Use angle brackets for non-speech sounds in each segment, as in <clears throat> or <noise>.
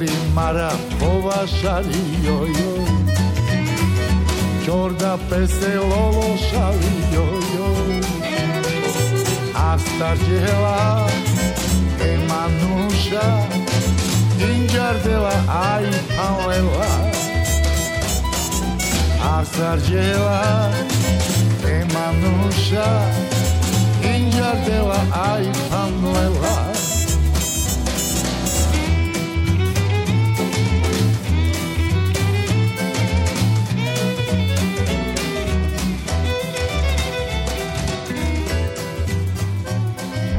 lagrimara povašari joj joj Čorda pese lovo šali joj joj Asta djela e manuša Inđar dela aj alela Asta djela e manuša Inđar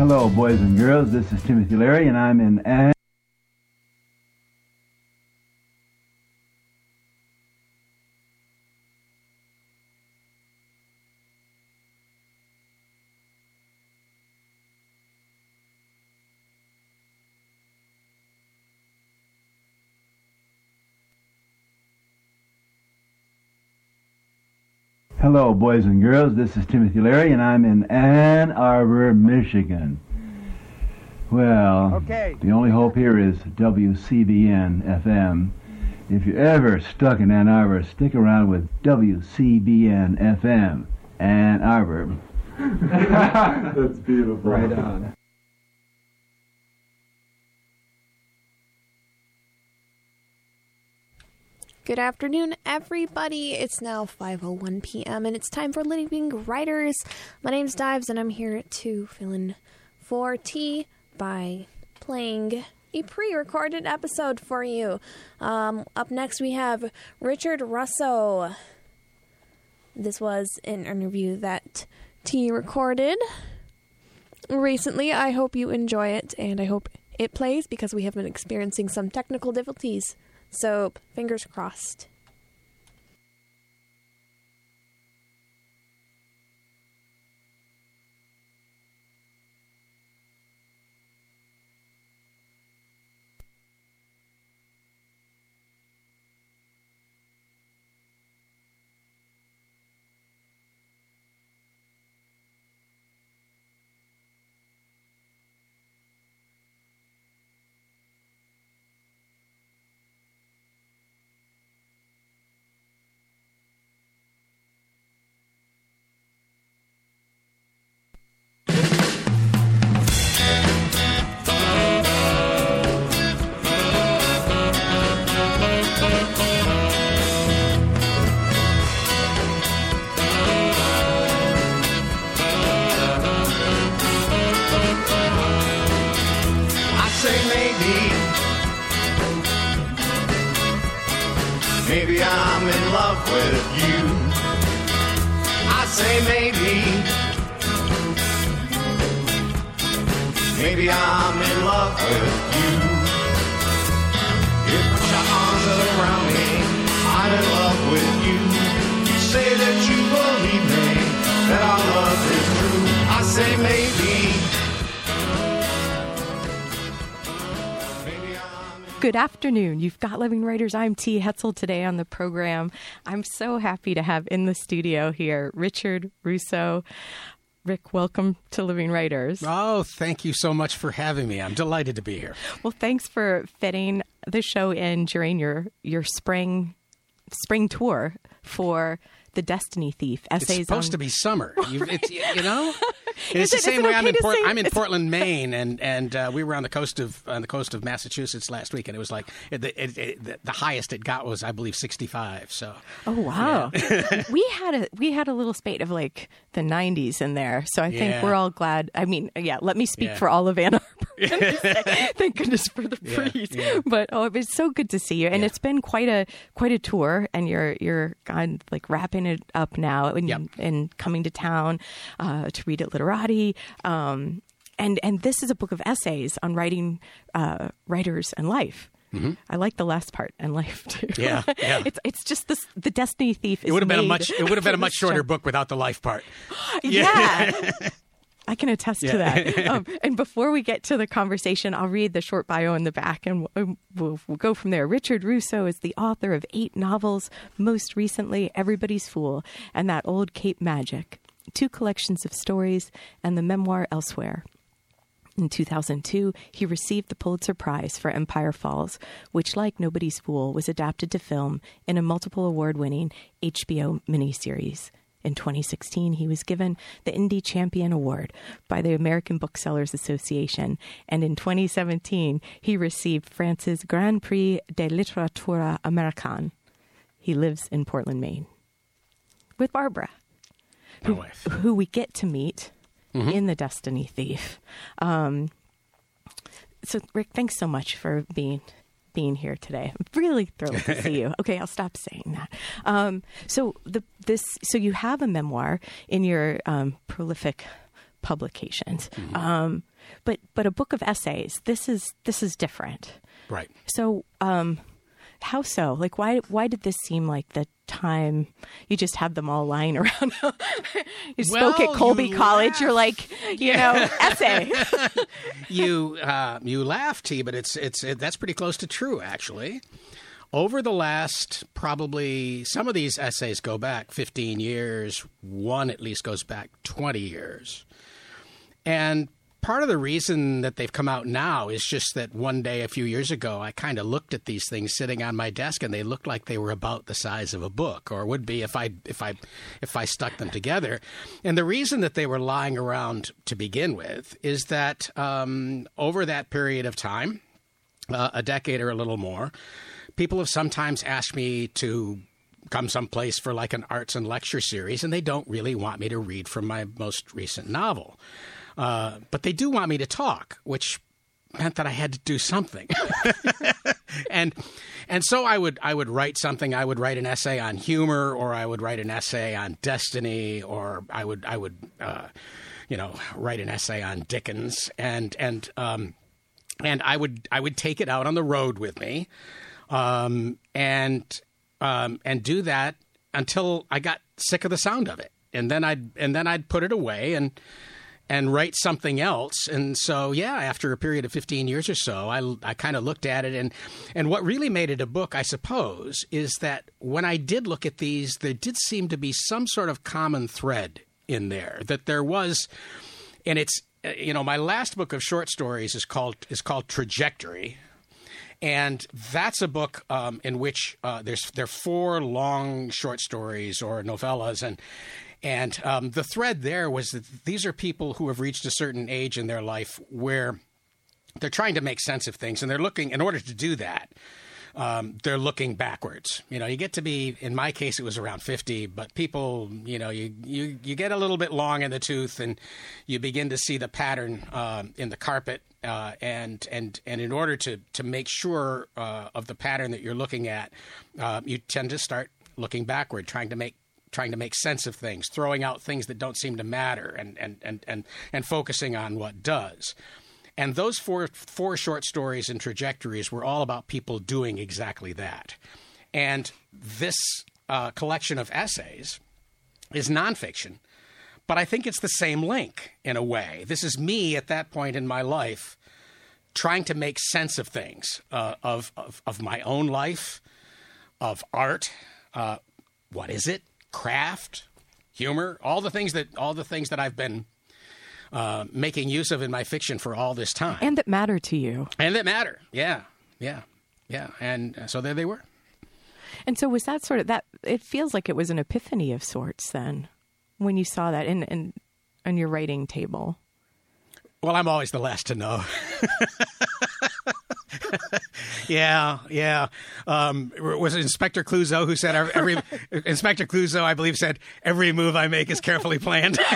Hello, boys and girls. This is Timothy Leary, and I'm in Hello, boys and girls. This is Timothy Leary, and I'm in Ann Arbor, Michigan. Well, Okay. the only hope here is WCBN FM. If you're ever stuck in Ann Arbor, stick around with WCBN FM, Ann Arbor. <laughs> That's beautiful. Right on. Good afternoon, everybody. It's now 5:01 p.m. and it's time for Living Writers. My name's Dives, and I'm here to fill in for T by playing a pre-recorded episode for you. Um, up next, we have Richard Russo. This was an interview that T recorded recently. I hope you enjoy it, and I hope it plays because we have been experiencing some technical difficulties. So, fingers crossed. Afternoon. You've got Living Writers. I'm T. Hetzel today on the program. I'm so happy to have in the studio here Richard Russo. Rick, welcome to Living Writers. Oh, thank you so much for having me. I'm delighted to be here. Well, thanks for fitting the show in during your your spring spring tour for the Destiny Thief essays. It's supposed on- to be summer. <laughs> You, it's, you know, <laughs> it's the same it way. I'm in Port, I'm in Portland, <laughs> Maine, and and uh, we were on the coast of on the coast of Massachusetts last week, and it was like it, it, it, the- the highest it got was I believe 65. So Oh wow, we had a we had a little spate of like the '90s in there, so I think Yeah. we're all glad. I mean, yeah, let me speak Yeah. for all of Ann Arbor. <laughs> Thank goodness for the Yeah, freeze. yeah. But oh, it was so good to see you, and Yeah. it's been quite a quite a tour, and you're you're God, like wrapping it up now, and, Yep. and coming to town uh, to read at Literati. Um, and and this is a book of essays on writing uh, writers and life. I like the last part and life too. Mm-hmm. Yeah, yeah. <laughs> it's it's just this the Destiny Thief. Is it would have been a much it would have been a <laughs> much shorter show. book without the life part. <gasps> Yeah. I can attest to that. <laughs> Um, and before we get to the conversation, I'll read the short bio in the back and we'll, we'll, we'll go from there. Richard Russo is the author of eight novels, most recently, Everybody's Fool and That Old Cape Magic, two collections of stories, and the memoir Elsewhere. In 2002, he received the Pulitzer Prize for Empire Falls, which, like Nobody's Fool, was adapted to film in a multiple award winning HBO miniseries. In 2016, he was given the Indie Champion Award by the American Booksellers Association, and in 2017, he received France's Grand Prix de Littérature Américaine. He lives in Portland, Maine, with Barbara, wife. who we get to meet in The Destiny Thief. Um, so, Rick, thanks so much for being being here today. I'm really thrilled to see you. <laughs> Okay, I'll stop saying that. Um, so the this so you have a memoir in your um, prolific publications, um, but but a book of essays. This is this is different. Right. So, um, how so? Like, why why did this seem like the time you just had them all lying <laughs> around? you spoke at Colby you College. You're like, you know, <laughs> essay. <laughs> you uh, you laugh, T, but it's it's it, that's pretty close to true, actually. Over the last probably some of these essays go back 15 years. One at least goes back 20 years, and part of the reason that they've come out now is just that one day a few years ago I kind of looked at these things sitting on my desk and they looked like they were about the size of a book or would be if I if I if I stuck them together. And the reason that they were lying around to begin with is that um, over that period of time, uh, a decade or a little more, people have sometimes asked me to come someplace for like an arts and lecture series, and they don't really want me to read from my most recent novel. Uh, but they do want me to talk, which meant that I had to do something. <laughs> and and so I would I would write something. I would write an essay on humor, or I would write an essay on destiny, or I would I would uh, you know write an essay on Dickens, and and um, and I would I would take it out on the road with me, um, and um, and do that until I got sick of the sound of it, and then I'd and then I'd put it away and and write something else. And so, yeah, after a period of 15 years or so, I, I kind of looked at it. And, and what really made it a book, I suppose, is that when I did look at these, there did seem to be some sort of common thread in there. That there was, and it's, uh, you know, my last book of short stories is called is called Trajectory. And that's a book um, in which uh, there's there are four long short stories or novellas, and and um, the thread there was that these are people who have reached a certain age in their life where they're trying to make sense of things, and they're looking. In order to do that, um, they're looking backwards. You know, you get to be. In my case, it was around fifty, but people, you know, you you you get a little bit long in the tooth, and you begin to see the pattern um, in the carpet. Uh, and and and in order to to make sure uh, of the pattern that you're looking at, uh, you tend to start looking backward, trying to make trying to make sense of things, throwing out things that don't seem to matter, and and and and, and focusing on what does. And those four four short stories and trajectories were all about people doing exactly that. And this uh, collection of essays is nonfiction, but I think it's the same link in a way. This is me at that point in my life trying to make sense of things, uh, of, of of my own life, of art. Uh, what is it? Craft, humor, all the things that all the things that I've been uh, making use of in my fiction for all this time, and that matter to you. and that matter. Yeah, yeah, yeah. And uh, so there they were. And so was that sort of that? It feels like it was an epiphany of sorts then, when you saw that in in on your writing table. Well, I'm always the last to know. <laughs> <laughs> yeah, yeah. Um, was it Inspector Clouseau who said every, <laughs> Inspector Clouseau, I believe, said every move I make is carefully planned. <laughs>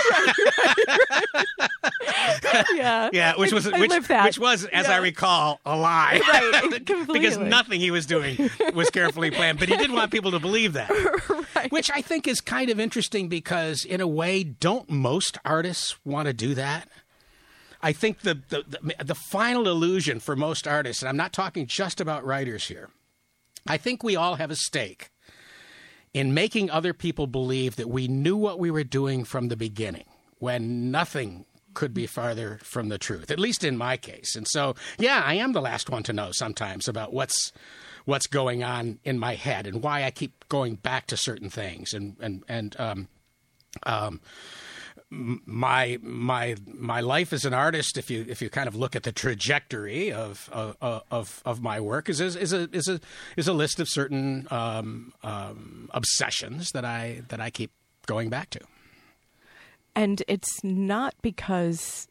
Yeah, yeah, which was I which, which was, as I recall, a lie. Right, because nothing he was doing was carefully planned. But he did want people to believe that, which I think is kind of interesting because, in a way, don't most artists want to do that? I think the, the, the, the final illusion for most artists, and I'm not talking just about writers here, I think we all have a stake in making other people believe that we knew what we were doing from the beginning when nothing could be farther from the truth at least in my case. And so yeah i am the last one to know sometimes about what's what's going on in my head and why i keep going back to certain things and and and um um my my my life as an artist, if you if you kind of look at the trajectory of of of, of my work, is is a is a is a list of certain um, um, obsessions that I that I keep going back to. And it's not because,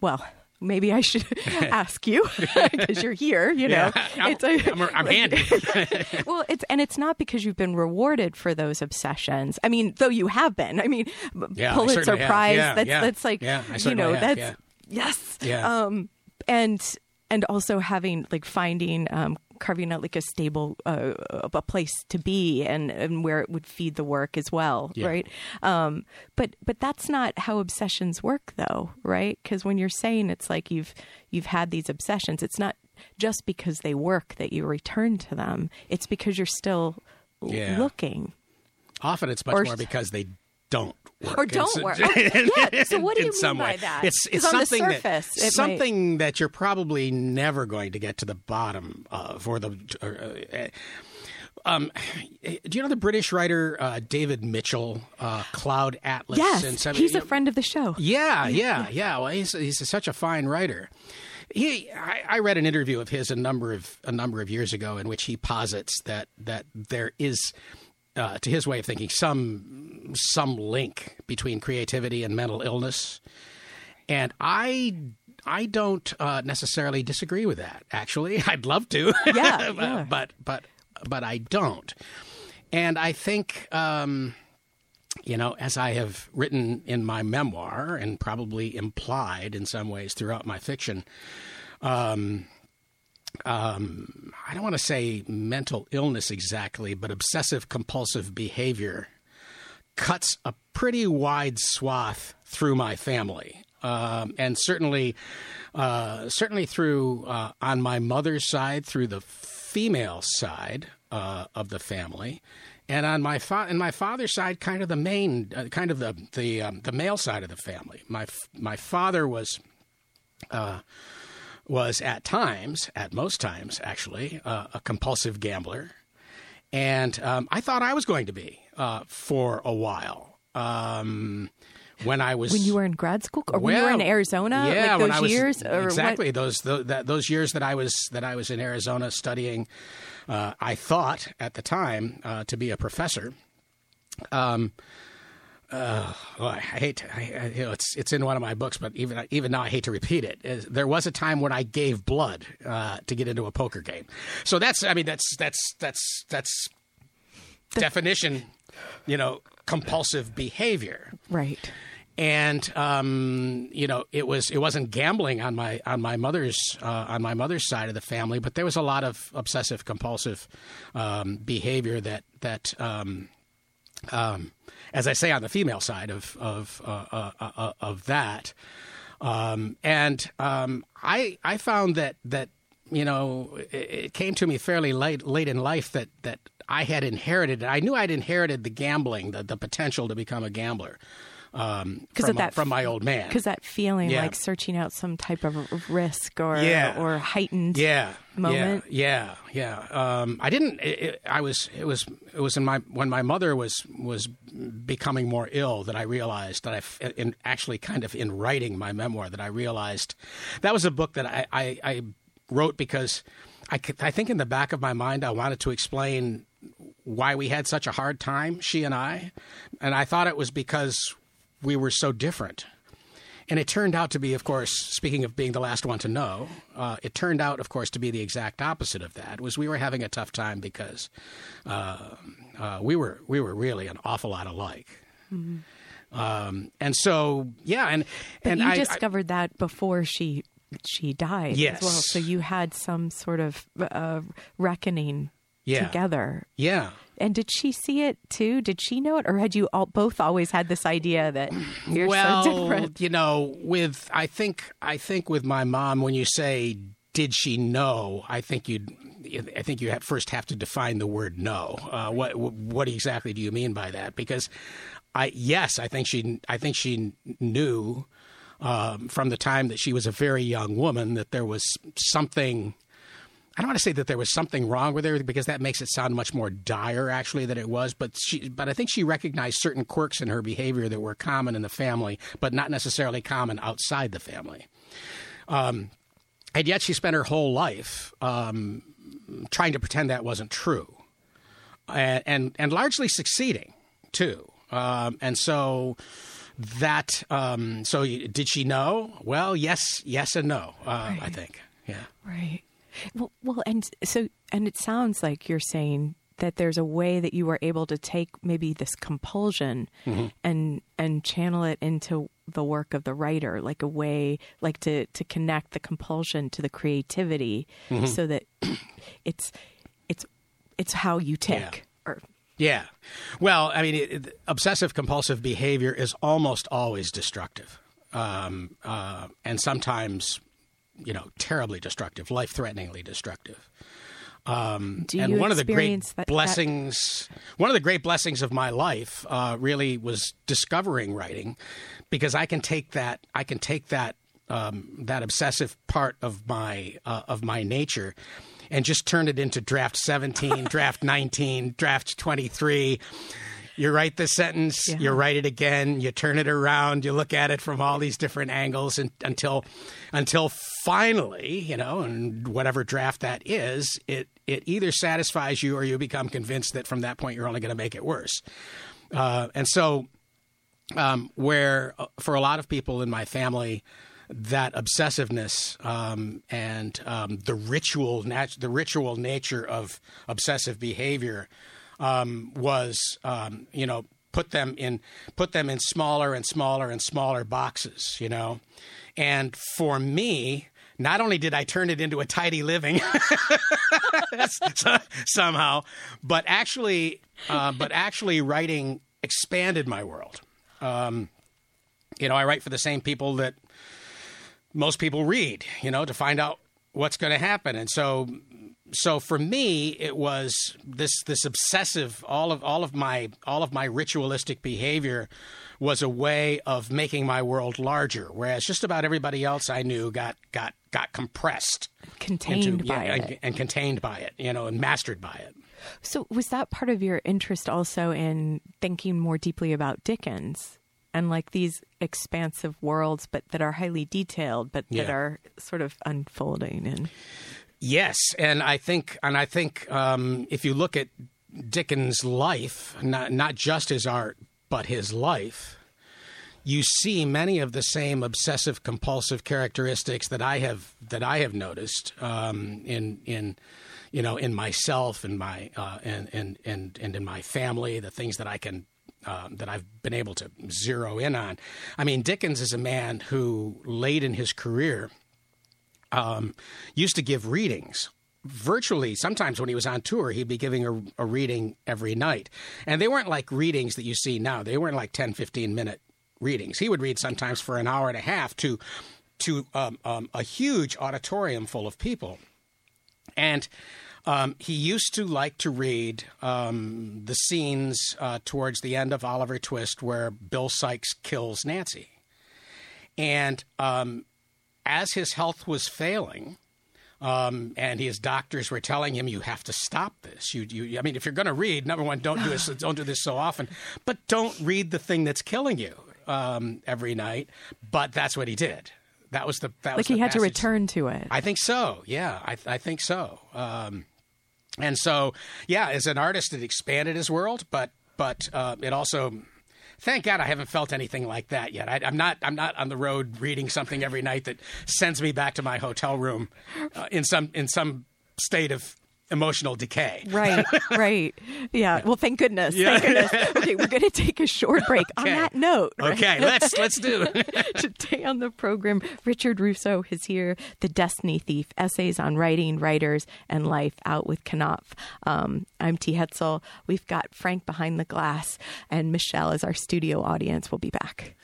well, maybe I should <laughs> ask you <laughs> because you're here. You know, Yeah, I'm- It's a- I'm- I'm handy. <laughs> well, it's and it's not because you've been rewarded for those obsessions. I mean, though you have been. I mean, Yeah, I Pulitzer have. Prize. Yeah, that's that's like you know have, that's yes. Yeah. Um, and and also having like finding um, carving out like a stable uh, a place to be and and where it would feed the work as well, Yeah. right? Um, but but that's not how obsessions work, though, right? Because when you're saying it's like you've you've had these obsessions, it's not just because they work that you return to them. It's because you're still Yeah. looking. Often it's much Or- more because they don't work. Or don't In- work. <laughs> Oh, yeah, so what do you mean by way. that? It's it's on the something surface, that it might- something that you're probably never going to get to the bottom of, or the. Or, uh, um, do you know the British writer uh, David Mitchell, uh, Cloud Atlas? Yes, and he's a know- friend of the show. Yeah, yeah, yeah. Well, he's he's such a fine writer. He, I, I read an interview of his a number of a number of years ago in which he posits that that there is, uh, to his way of thinking, some some link between creativity and mental illness, and I. I don't uh, necessarily disagree with that. Actually, <laughs> I'd love to. <laughs> Yeah, <laughs> but, yeah. but but but I don't. And I think um, you know, as I have written in my memoir and probably implied in some ways throughout my fiction, um, um, I don't want to say mental illness exactly, but obsessive compulsive behavior cuts a pretty wide swath through my family. Um, and certainly, uh, certainly through uh, on my mother's side, through the female side uh, of the family, and on my fa- and my father's side, kind of the main, uh, kind of the the um, the male side of the family. My f- my father was was at times, at most times actually, uh, a compulsive gambler, and um, I thought I was going to be uh, for a while. Um, when I was When you were in grad school, or when you were in Arizona, yeah, like those was, years, or exactly what? those tho- that, those years that I was that I was in Arizona studying. Uh, I thought at the time uh, to be a professor. Um, uh, well, I hate to, I, you know, it's it's in one of my books, but even even now I hate to repeat it. Is- There was a time when I gave blood uh, to get into a poker game. So that's I mean that's that's that's that's definition, you know, compulsive behavior Right. and um, you know it was it wasn't gambling on my on my mother's uh, on my mother's side of the family, but there was a lot of obsessive compulsive um, behavior that that um, um, as I say on the female side of of uh, uh, uh, of that, um, and um, I I found that that you know it, it came to me fairly late late in life that that I had inherited. I knew I'd inherited the gambling, the the potential to become a gambler. Um, from, of that from my old man. Because that feeling Yeah. like searching out some type of risk or Yeah. or heightened yeah moment. Yeah, yeah. yeah. Um, I didn't. It, it, I was. It was. It was in my when my mother was was becoming more ill that I realized that I in actually kind of in writing my memoir, that I realized that was a book that I I, I wrote because I, I think in the back of my mind I wanted to explain why we had such a hard time, she and I, and I thought it was because we were so different. And it turned out to be, of course, speaking of being the last one to know, uh, it turned out, of course, to be the exact opposite of that. Was we were having a tough time because uh, uh, we were we were really an awful lot alike. Um, and so, yeah, and But and you I, I- discovered that before she she died Yes. as well. So you had some sort of uh, reckoning Yeah. together. yeah. And did she see it too? Did she know it, or had you all both always had this idea that <laughs> you're well, so different? you know, with I think I think with my mom, when you say did she know, I think you'd I think you have first have to define the word know. Uh, what what exactly do you mean by that? Because I yes, I think she I think she knew um, from the time that she was a very young woman that there was something I don't want to say that there was something wrong with her because that makes it sound much more dire actually than it was. But she, but I think she recognized certain quirks in her behavior that were common in the family, but not necessarily common outside the family. Um, and yet she spent her whole life um, trying to pretend that wasn't true, and and, and largely succeeding too. Um, and so that um, so did she know? Well, yes, yes, and no. Uh, I think, yeah. Right. Well, well, and so, and it sounds like you're saying that there's a way that you were able to take maybe this compulsion and and channel it into the work of the writer, like a way, like to to connect the compulsion to the creativity, so that <clears throat> it's it's it's how you tick. Or Yeah. Well, I mean, it, it- obsessive compulsive behavior is almost always destructive, um, uh, and sometimes, you know, terribly destructive, life threateningly destructive. Um, and one of the great that- that- blessings, one of the great blessings of my life, uh, really was discovering writing, because I can take that, I can take that, um, that obsessive part of my uh, of my nature, and just turn it into draft seventeen, <laughs> draft nineteen, draft twenty three. You write the sentence, Yeah. you write it again, you turn it around, you look at it from all these different angles, and, until until finally, you know, and whatever draft that is, it it either satisfies you or you become convinced that from that point you're only going to make it worse. Uh, and so, um, where uh, for a lot of people in my family, that obsessiveness um, and um, the ritual nat- the ritual nature of obsessive behavior um, was um, you know put them in put them in smaller and smaller and smaller boxes you know and for me not only did I turn it into a tidy living <laughs> somehow, but actually, uh, but actually, writing expanded my world. Um, you know, I write for the same people that most people read. You know, to find out what's going to happen, and so, so for me, it was this this obsessive all of all of my all of my ritualistic behavior was a way of making my world larger, whereas just about everybody else I knew got got got compressed contained into- by yeah, it. and, and contained by it, you know, and mastered by it. So, was that part of your interest also in thinking more deeply about Dickens and like these expansive worlds, but that are highly detailed, but that Yeah. are sort of unfolding? And Yes, and I think, and I think, um, if you look at Dickens' life, not not just his art, but his life, you see many of the same obsessive compulsive characteristics that I have that I have noticed um, in in you know in myself and my uh, and, and and and in my family, the things that I can. Um, that I've been able to zero in on. I mean, Dickens is a man who, late in his career, um, used to give readings virtually sometimes when he was on tour he'd be giving a, a reading every night. And they weren't like readings that you see now. They weren't like 10 15 minute readings. He would read sometimes for an hour and a half to to um, um, a huge auditorium full of people. And um, he used to like to read um, the scenes uh, towards the end of Oliver Twist where Bill Sikes kills Nancy. And um, as his health was failing, um, and his doctors were telling him, "You have to stop this. You, you. I mean, if you're going to read, number one, don't do this. <laughs> Don't do this so often, but don't read the thing that's killing you um, every night." But that's what he did. That was the that was like he the had to return to it. I think so. Yeah, I, I think so. Um, and so, yeah, as an artist, it expanded his world, but but uh, it also, thank God, I haven't felt anything like that yet. I, I'm not I'm not on the road reading something every night that sends me back to my hotel room uh, in some in some state of emotional decay. Right, <laughs> right. Yeah. Well, thank goodness. Yeah. Thank goodness. <laughs> Okay, we're going to take a short break. On that note, right? Okay, let's let's do. It. <laughs> Today on the program, Richard Russo is here. The Destiny Thief: Essays on Writing, Writers, and Life, out with Knopf. Um, I'm T. Hetzel. We've got Frank behind the glass, and Michelle is our studio audience. We'll be back.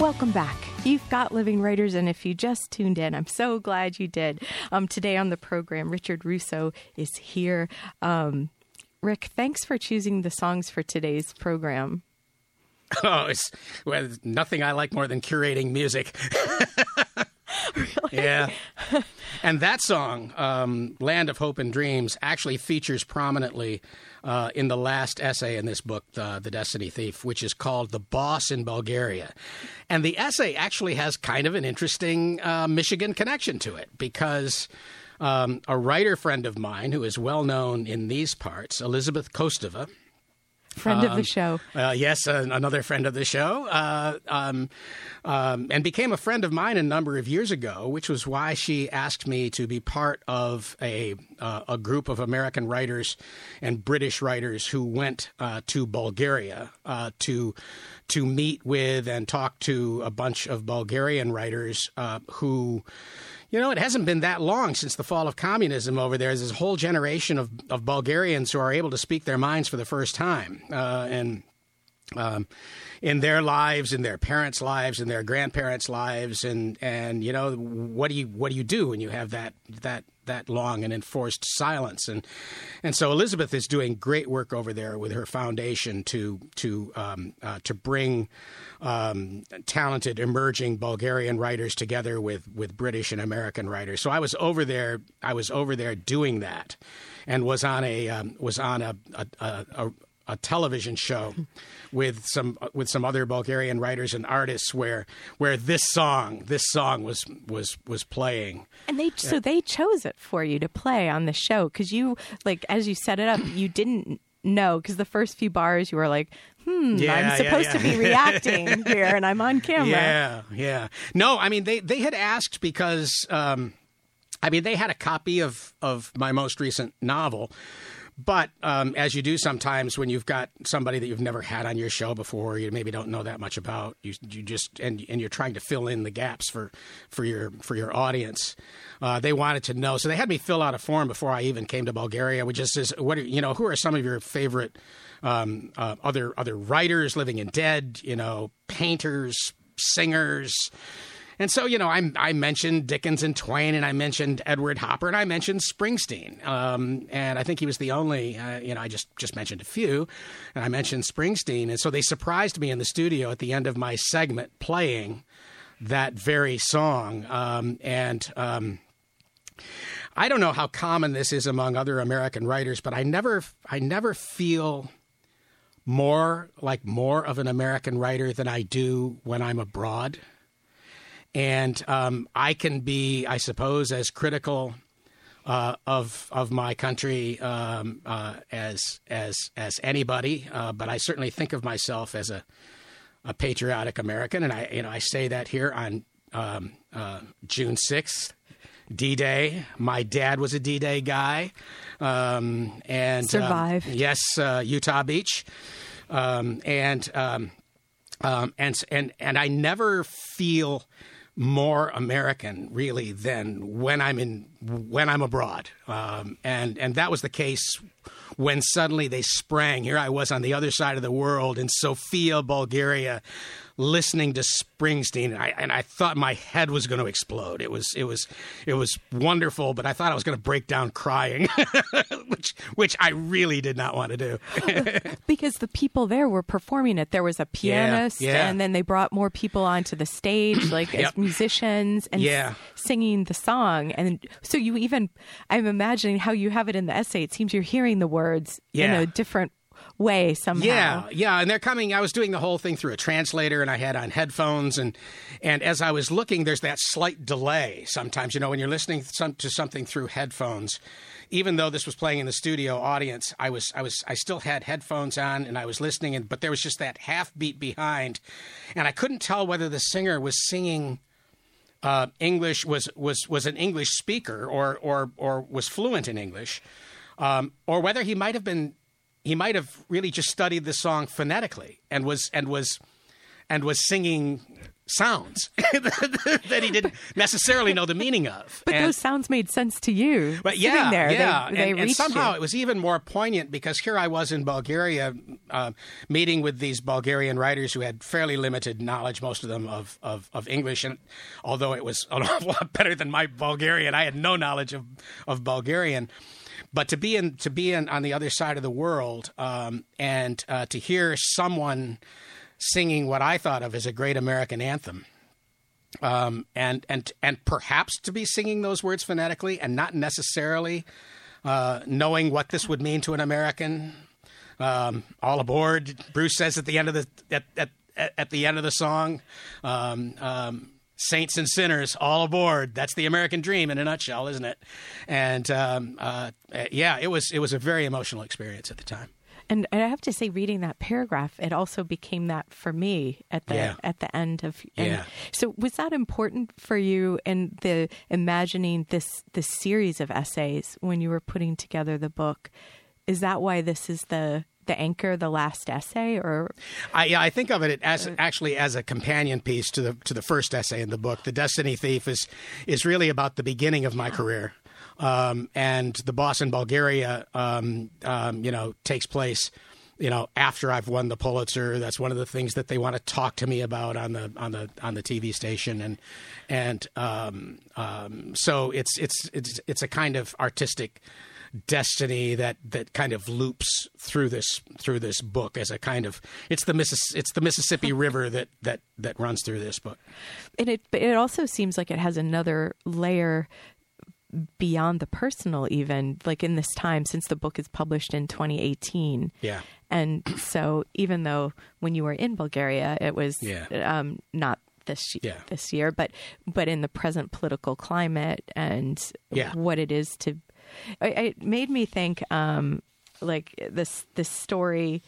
Welcome back. You've got Living Writers, and if you just tuned in, I'm so glad you did. Um, today on the program, Richard Russo is here. Um, Rick, thanks for choosing the songs for today's program. <laughs> Oh, it's well, nothing I like more than curating music. <laughs> <laughs> Yeah. And that song, um, Land of Hope and Dreams, actually features prominently uh, in the last essay in this book, uh, The Destiny Thief, which is called The Boss in Bulgaria. And the essay actually has kind of an interesting uh, Michigan connection to it because. Um, a writer friend of mine who is well known in these parts, Elizabeth Kostova, Friend of the show. uh, yes, uh, another friend of the show, uh, um, um, and became a friend of mine a number of years ago, which was why she asked me to be part of a uh, a group of American writers and British writers who went uh, to Bulgaria uh, to to meet with and talk to a bunch of Bulgarian writers uh, who. You know, it hasn't been that long since the fall of communism over there. There's this whole generation of, of Bulgarians who are able to speak their minds for the first time. Uh, and um, in their lives, in their parents' lives, in their grandparents' lives, and and you know what do you what do you do when you have that that that long and enforced silence and and so Elizabeth is doing great work over there with her foundation to to um, uh, to bring um, talented emerging Bulgarian writers together with with British and American writers. So I was over there. I was over there doing that, and was on a um, was on a a, a, a a television show with some with some other Bulgarian writers and artists where where this song this song was was was playing. And they so they chose it for you to play on the show because you like as you set it up, you didn't know because the first few bars you were like, hmm, Yeah, I'm yeah, supposed to be <laughs> reacting here, and I'm on camera. Yeah, yeah. No, I mean they they had asked because um, I mean they had a copy of of my most recent novel. But um, as you do sometimes when you've got somebody that you've never had on your show before, you maybe don't know that much about. You, you just and and you're trying to fill in the gaps for for your for your audience. Uh, they wanted to know, so they had me fill out a form before I even came to Bulgaria, which just says, "What are, you know? Who are some of your favorite um, uh, other other writers, living and dead? You know, painters, singers." And so, you know, I, I mentioned Dickens and Twain, and I mentioned Edward Hopper, and I mentioned Springsteen. Um, and I think he was the only, uh, you know, I just, just mentioned a few, and I mentioned Springsteen. And so they surprised me in the studio at the end of my segment playing that very song. Um, and um, I don't know how common this is among other American writers, but I never, I never feel more like more of an American writer than I do when I'm abroad and um, I can be, I suppose, as critical uh, of of my country um, uh, as as as anybody. Uh, but I certainly think of myself as a a patriotic American, and I you know I say that here on um, uh, June sixth. D Day. My dad was a D Day guy, um, and um, Survived. yes, uh, Utah Beach, um, and um, um, and and and I never feel more American really than when I'm in when I'm abroad, um, and and that was the case when suddenly they sprang. Here I was on the other side of the world in Sofia, Bulgaria, listening to Springsteen, and I, and I thought my head was going to explode. It was it was it was wonderful, but I thought I was going to break down crying, <laughs> which which I really did not want to do. <laughs> because the people there were performing it. There was a pianist, yeah. and then they brought more people onto the stage, <clears throat> like as musicians, and Yeah. singing the song. And so you even, I'm imagining how you have it in the essay. It seems you're hearing the words in a different way somehow. Yeah, yeah, and they're coming. I was doing the whole thing through a translator, and I had on headphones, and and as I was looking, there's that slight delay sometimes. You know, when you're listening some, to something through headphones, even though this was playing in the studio audience, I was I was I still had headphones on, and I was listening, and but there was just that half beat behind, and I couldn't tell whether the singer was singing uh, English was was was an English speaker or or or was fluent in English, um, or whether he might have been he might have really just studied the song phonetically and was and was and was singing sounds <laughs> that he didn't necessarily know the meaning of. <laughs> But And- those sounds made sense to you. but yeah, there. yeah, They, they and, and somehow you. it was even more poignant because here I was in Bulgaria, uh, meeting with these Bulgarian writers who had fairly limited knowledge, most of them of, of, of English, and although it was an awful <laughs> lot better than my Bulgarian, I had no knowledge of, of Bulgarian. But to be in to be in on the other side of the world um, and uh, to hear someone singing what I thought of as a great American anthem um, and and and perhaps to be singing those words phonetically and not necessarily uh, knowing what this would mean to an American. Um, all aboard! Bruce says at the end of the at at, at the end of the song, um, um, "Saints and sinners, all aboard." That's the American dream in a nutshell, isn't it? And um, uh, yeah, it was it was a very emotional experience at the time. And I have to say, reading that paragraph, it also became that for me at the Yeah. at the end of. And Yeah. So was that important for you in the imagining this this series of essays when you were putting together the book? Is that why this is the the anchor, the last essay, or I, yeah, I think of it as actually as a companion piece to the to the first essay in the book. The Destiny Thief is is really about the beginning of my career, um, and the boss in Bulgaria, um, um, you know, takes place. You know, after I've won the Pulitzer, that's one of the things that they want to talk to me about on the on the on the TV station, and and um, um, so it's it's it's it's a kind of artistic destiny that that kind of loops through this through this book as a kind of it's the Missis- it's the Mississippi <laughs> River that that that runs through this book. and it but it also seems like it has another layer beyond the personal even like in this time since the book is published in 2018 Yeah. and so even though when you were in bulgaria it was Yeah. um, not this Yeah. this year but but in the present political climate and Yeah. what it is to it made me think um like this this story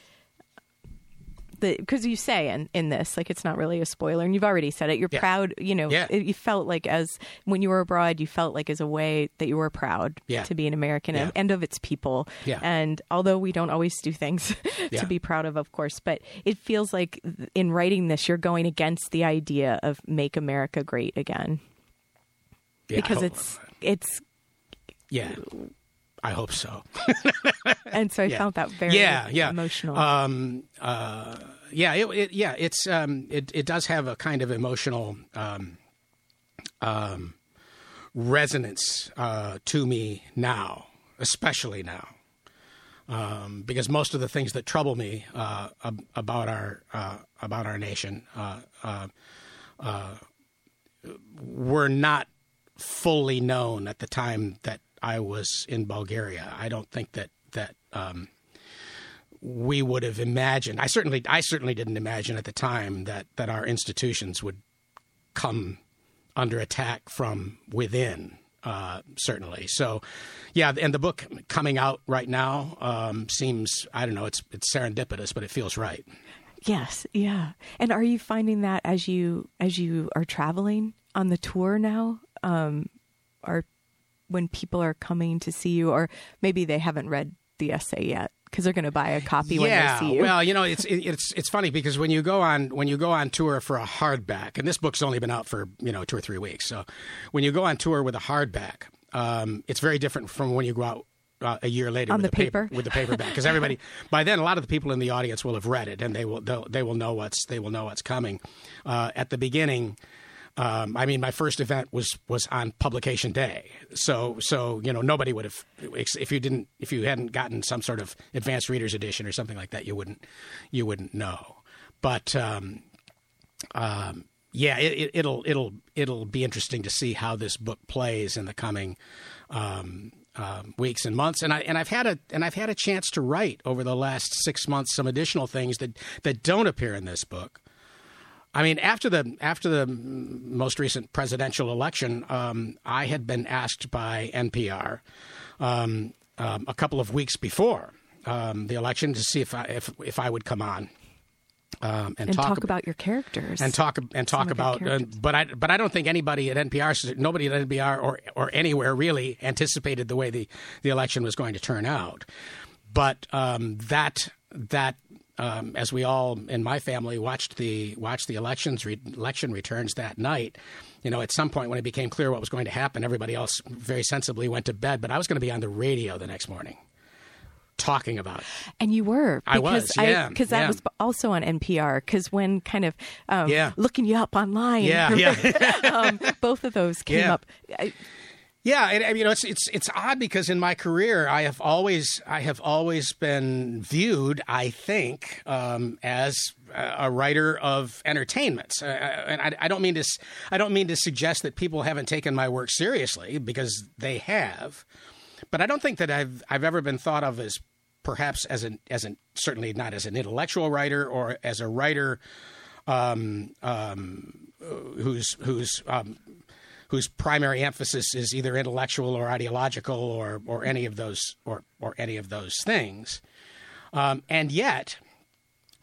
because you say in, in this like it's not really a spoiler and you've already said it you're Yeah. proud you know Yeah. it, you felt like as when you were abroad you felt like as a way that you were proud Yeah. to be an american and, and of its people Yeah. and although we don't always do things <laughs> to be proud of of course but it feels like in writing this you're going against the idea of make america great again because it's it's yeah. I hope so. <laughs> and so i Yeah. found that very yeah, yeah. emotional Um, uh, yeah, it, it, yeah. It's um, it, it does have a kind of emotional um, um, resonance uh, to me now, especially now, um, because most of the things that trouble me uh, ab- about our uh, about our nation uh, uh, uh, were not fully known at the time that I was in Bulgaria. I don't think that that um, we would have imagined. I certainly, I certainly didn't imagine at the time that that our institutions would come under attack from within. Uh, certainly. So, yeah, and the book coming out right now um, seems I don't know. It's it's serendipitous, but it feels right. Yes, yeah. And are you finding that as you as you are traveling on the tour now, um, or when people are coming to see you, or maybe they haven't read the essay yet because they're going to buy a copy yeah, when they see you? well, you know, it's it, it's it's funny because when you go on when you go on tour for a hardback, and this book's only been out for you know two or three weeks, so when you go on tour with a hardback, um, it's very different from when you go out. Uh, a year later, On with the paper, paper? with the paperback, because everybody <laughs> by then a lot of the people in the audience will have read it and they will they will know what's they will know what's coming. Uh, at the beginning, um, I mean, my first event was was on publication day, so so you know nobody would have if you didn't if you hadn't gotten some sort of advanced readers edition or something like that, you wouldn't you wouldn't know. But um, um, yeah, it, it, it'll it'll it'll be interesting to see how this book plays in the coming um, um, weeks and months, and I and I've had a and I've had a chance to write over the last six months some additional things that that don't appear in this book. I mean, after the after the most recent presidential election, um, I had been asked by NPR um, um, a couple of weeks before um, the election to see if I, if if I would come on um, and, and talk, ab- about your characters and talk and talk about. Uh, but I but I don't think anybody at NPR, nobody at NPR or or anywhere really anticipated the way the the election was going to turn out. But um, that that. Um, as we all in my family watched the watched the elections re- election returns that night, you know, at some point when it became clear what was going to happen, everybody else very sensibly went to bed. But I was going to be on the radio the next morning, talking about it. And you were. I was, because yeah, Because that yeah. was also on NPR. Because when kind of um, Yeah. looking you up online, Yeah, <laughs> yeah. <laughs> um, both of those came Yeah. up. I, Yeah, and, you know it's it's it's odd because in my career I have always I have always been viewed I think um, as a writer of entertainments, uh, and I, I don't mean to I don't mean to suggest that people haven't taken my work seriously because they have, but I don't think that I've I've ever been thought of as perhaps as an as an certainly not as an intellectual writer or as a writer um, um, who's who's um, whose primary emphasis is either intellectual or ideological or or any of those or or any of those things. Um, and yet,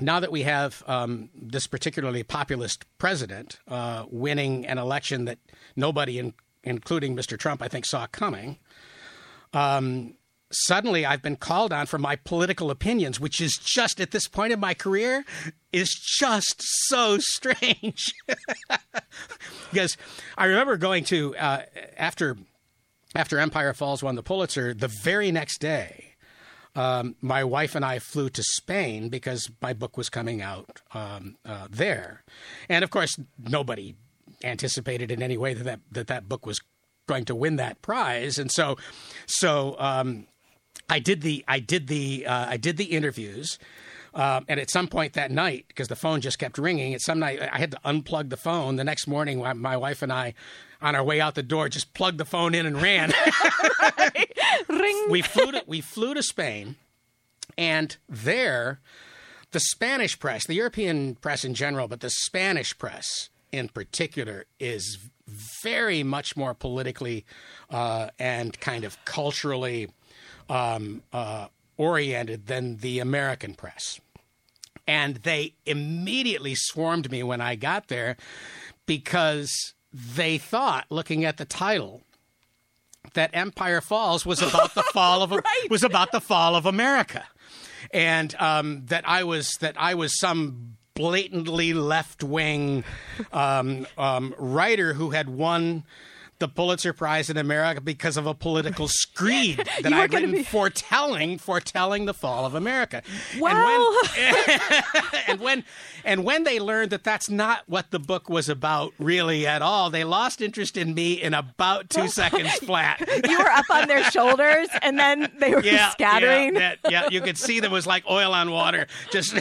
now that we have um, this particularly populist president uh, winning an election that nobody, in, including Mr. Trump, I think saw coming, um, suddenly I've been called on for my political opinions, which is just at this point in my career is just so <laughs> strange. <laughs> because I remember going to uh, after after Empire Falls won the Pulitzer, the very next day, um, my wife and I flew to Spain because my book was coming out um, uh, there, and of course nobody anticipated in any way that that, that that book was going to win that prize, and so so um, I did the I did the uh, I did the interviews. Um, and at some point that night, because the phone just kept ringing, at some night I had to unplug the phone. The next morning, my- my wife and I, on our way out the door, just plugged the phone in and ran. <laughs> ring. we flew to we flew to Spain, and there, the Spanish press, the European press in general, but the Spanish press in particular, is very much more politically uh, and kind of culturally um, uh, oriented than the American press. And they immediately swarmed me when I got there because they thought, looking at the title, that Empire Falls was about the fall of <laughs> was about the fall of America, and um, that I was that I was some blatantly left wing um, um, writer who had won. The Pulitzer Prize in America because of a political <laughs> screed <laughs> that I'd written be- <laughs> foretelling foretelling the fall of America. Well- And when, and when and when they learned that that's not what the book was about really at all, they lost interest in me in about two seconds flat. you were up on their shoulders, and then they were Yeah, scattering. Yeah, that- yeah, you could see them was like oil on water. Just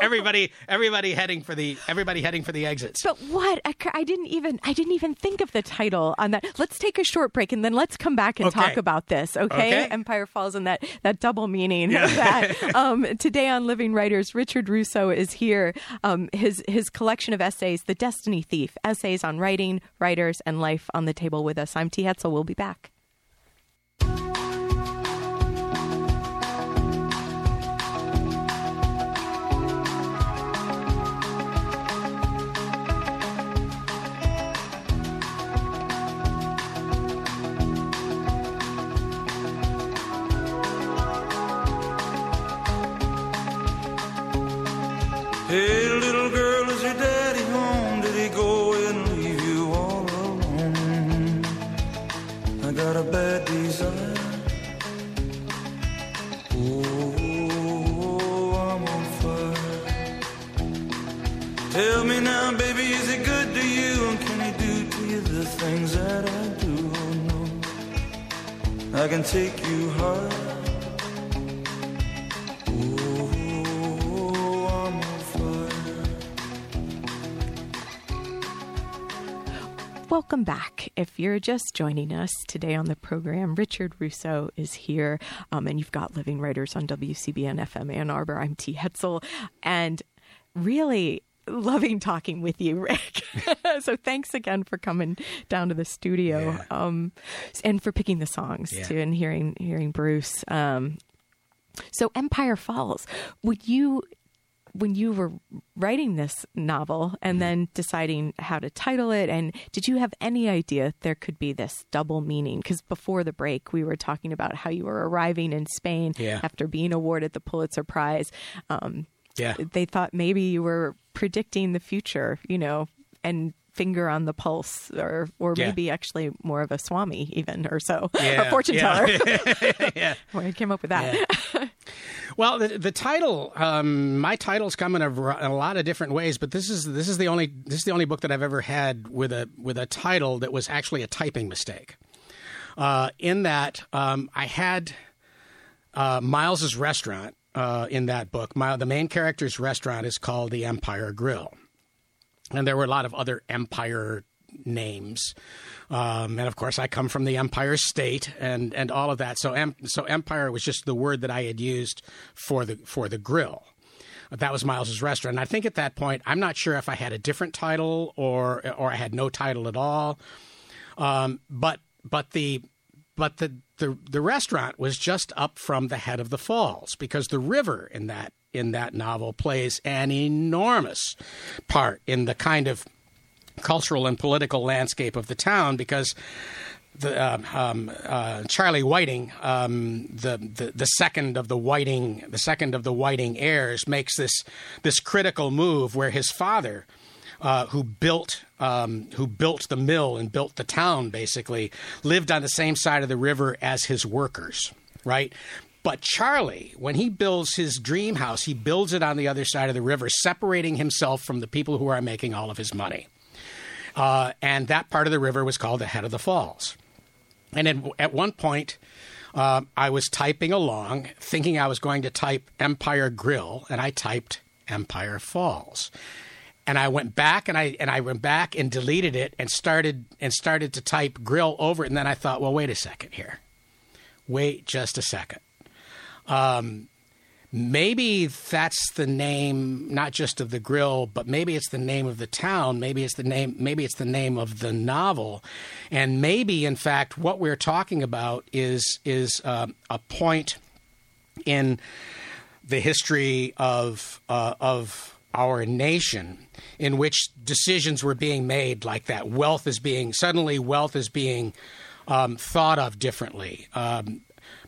everybody, everybody heading for the everybody heading for the exits. But what? I, I didn't even I didn't even think of the title on that. Let's take a short break and then let's come back and Okay. talk about this. Okay? Okay. Empire Falls and that that double meaning of that. <laughs> Um, today on Living Writers, Richard Russo is here. Um, his his collection of essays, The Destiny Thief, essays on writing, writers, and life on the table with us. I'm T. Hetzel. We'll be back. Things that I do? Oh, no. I can take you. Oh. Welcome back. If you're just joining us today on the program, Richard Russo is here, um, and you've got Living Writers on WCBN FM Ann Arbor. I'm T. Hetzel, and really loving talking with you, Rick. <laughs> so thanks again for coming down to the studio, Yeah. um, and for picking the songs Yeah. too, and hearing hearing Bruce. Um, so Empire Falls, would you? When you were writing this novel and Mm-hmm. then deciding how to title it, and did you have any idea there could be this double meaning? Because before the break, we were talking about how you were arriving in Spain Yeah. after being awarded the Pulitzer Prize. Um, Yeah. they thought maybe you were predicting the future, you know, and finger on the pulse, or or Yeah. maybe actually more of a swami even or so, <laughs> Yeah, a fortune yeah. teller. <laughs> <laughs> yeah. Where I came up with that. Well, the, the title, um, my titles come in a, in a lot of different ways, but this is this is the only this is the only book that I've ever had with a with a title that was actually a typing mistake. Uh, in that, um, I had uh, Miles's restaurant uh, in that book. My, the main character's restaurant is called the Empire Grill, and there were a lot of other Empire names. Um, and of course, I come from the Empire State and, and all of that. So, em, so Empire was just the word that I had used for the for the grill. That was Miles's restaurant. And I think at that point, I'm not sure if I had a different title or or I had no title at all. Um, but but the but the, the the restaurant was just up from the head of the falls because the river in that in that novel plays an enormous part in the kind of cultural and political landscape of the town because the um, um, uh, Charlie Whiting, um, the, the the second of the Whiting, the second of the Whiting heirs, makes this this critical move where his father, uh, who built um, who built the mill and built the town, basically lived on the same side of the river as his workers, right? But Charlie, when he builds his dream house, he builds it on the other side of the river, separating himself from the people who are making all of his money. Uh, and that part of the river was called the head of the falls. And at, at one point, uh, I was typing along, thinking I was going to type Empire Grill, and I typed Empire Falls. And I went back and I and I went back and deleted it and started and started to type grill over it. And then I thought, well, wait a second here. Wait just a second. Um, maybe that's the name not just of the grill but maybe it's the name of the town maybe it's the name maybe it's the name of the novel and maybe in fact what we're talking about is is um, a point in the history of uh, of our nation in which decisions were being made like that wealth is being suddenly wealth is being um, thought of differently um,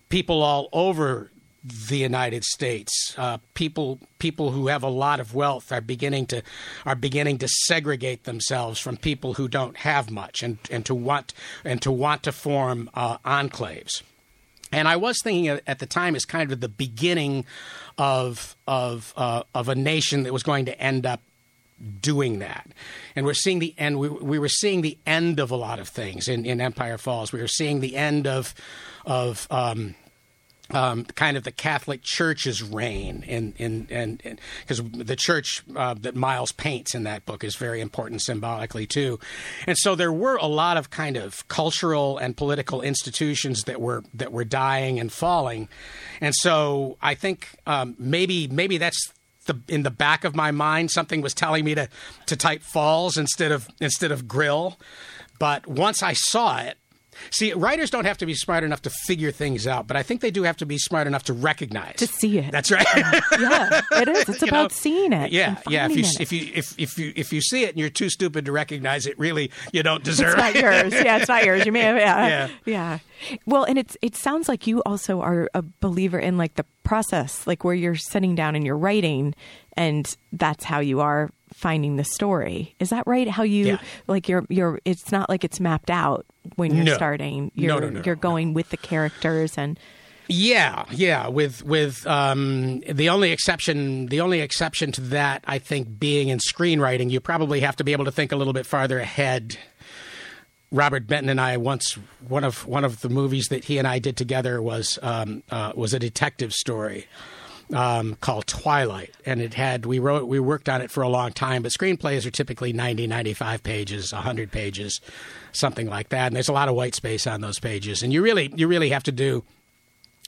people all over the United States. Uh, people people who have a lot of wealth are beginning to are beginning to segregate themselves from people who don't have much, and, and to want and to want to form uh, enclaves. And I was thinking at the time as kind of the beginning of of uh, of a nation that was going to end up doing that. And we're seeing the end. We, we were seeing the end of a lot of things in, in Empire Falls. We were seeing the end of of um, um, kind of the Catholic Church's reign, in and because the church uh, that Miles paints in that book is very important symbolically too, and so there were a lot of kind of cultural and political institutions that were that were dying and falling, and so I think um, maybe maybe that's the in the back of my mind something was telling me to to type falls instead of instead of grill, but once I saw it. See, writers don't have to be smart enough to figure things out, but I think they do have to be smart enough to recognize. To see it. That's right. <laughs> yeah, it is. It's <laughs> You about know, seeing it. Yeah, yeah. If you it. if you if if you if you see it and you're too stupid to recognize it, really, you don't deserve it. it's not it. yours. Yeah, it's not yours. You may have. Yeah. <laughs> Yeah. yeah, Well, and it's it sounds like you also are a believer in like the process, like where you're sitting down and you're writing, and that's how you are finding the story. Is that right? How you Yeah. like you're you're. It's not like it's mapped out when you're No. starting. No, You're no, no, you're going with the characters and. Yeah, yeah. With with um, the only exception, the only exception to that, I think, being in screenwriting, you probably have to be able to think a little bit farther ahead. Robert Benton and I once one of one of the movies that he and I did together was um, uh, was a detective story, um, called Twilight, and it had we wrote we worked on it for a long time. But screenplays are typically 90, 95 pages, hundred pages, something like that. And there's a lot of white space on those pages, and you really you really have to do.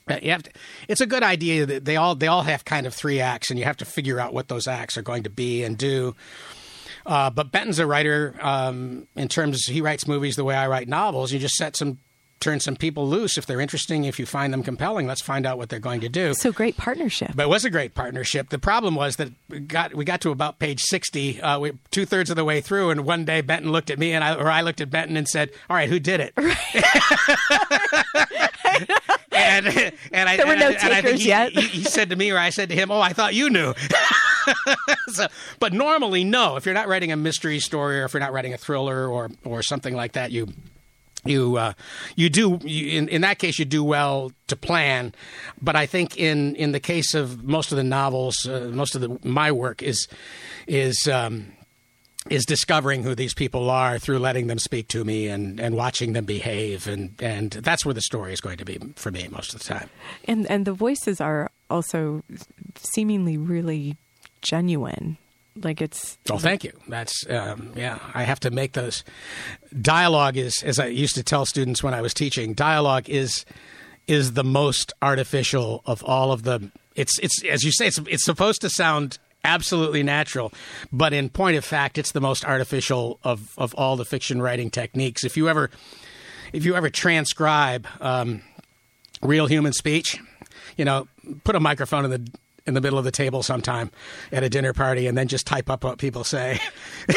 uh, You have to, it's a good idea that they all they all have kind of three acts, and you have to figure out what those acts are going to be and do. Uh, but Benton's a writer um, in terms he writes movies the way I write novels. You just set some turn some people loose if they're interesting, if you find them compelling. Let's find out what they're going to do. So great partnership. But it was a great partnership. The problem was that we got we got to about page sixty, uh, two thirds of the way through, and one day Benton looked at me and I, or I looked at Benton and said, "All right, who did it?" <laughs> and and I There were and no I, and I think takers he, yet. He, he said to me, or I said to him, "Oh, I thought you knew." <laughs> so, but normally, no. If you're not writing a mystery story, or if you're not writing a thriller, or or something like that, you you uh, you do you, in in that case you do well to plan, but I think in in the case of most of the novels, uh, most of the my work is is. Um, is discovering who these people are through letting them speak to me and, and watching them behave and, and that's where the story is going to be for me most of the time. And and the voices are also seemingly really genuine. Like it's Oh, thank you. That's um, yeah. I have to make those. Dialogue is, as I used to tell students when I was teaching, dialogue is is the most artificial of all of the. It's it's as you say, it's it's supposed to sound absolutely natural, but in point of fact, it's the most artificial of of all the fiction writing techniques. If you ever if you ever transcribe um, real human speech, you know, put a microphone in the in the middle of the table sometime at a dinner party and then just type up what people say.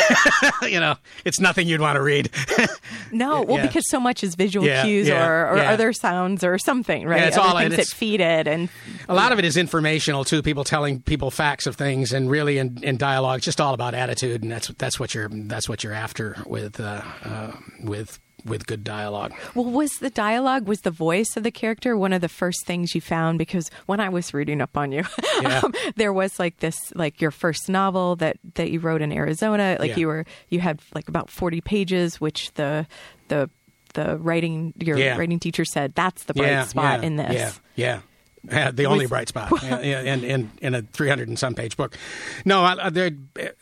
<laughs> you know, it's nothing you'd want to read. <laughs> no, well, Yeah. because so much is visual Yeah, cues yeah, or, or other sounds or something, right? it's other all- things that it's- feed it, and a lot of it is informational too. People telling people facts of things, and really in, in dialogue, just all about attitude, and that's that's what you're that's what you're after with uh, uh, with with good dialogue. Well, was the dialogue, was the voice of the character one of the first things you found? Because when I was reading up on you, <laughs> Yeah. um, there was like this, like your first novel that that you wrote in Arizona. Like Yeah. you were, you had like about forty pages, which the the the writing your Yeah. writing teacher said that's the bright spot in this. Yeah, yeah. Yeah, the only bright spot in, in in a three hundred and some page book. No, I, I- there.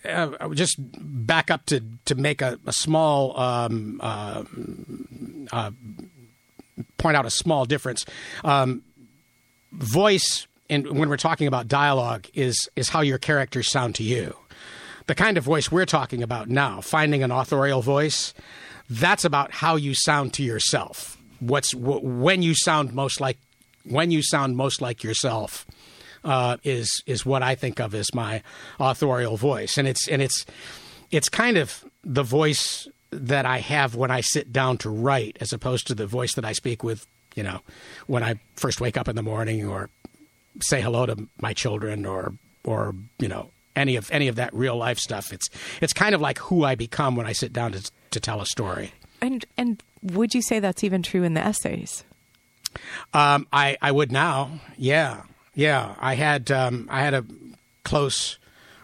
Uh, I would just back up to to make a, a small um, uh, uh, point out a small difference. Um, voice, in, when we're talking about dialogue, is is how your characters sound to you. The kind of voice we're talking about now, finding an authorial voice, that's about how you sound to yourself. What's wh- when you sound most like when you sound most like yourself uh, is is what I think of as my authorial voice, and it's and it's it's kind of the voice that I have when I sit down to write, as opposed to the voice that I speak with, you know, when I first wake up in the morning or say hello to my children or or you know any of any of that real life stuff. It's it's kind of like who I become when I sit down to to tell a story. And and would you say that's even true in the essays? Um, I I would now, yeah, yeah. I had um, I had a close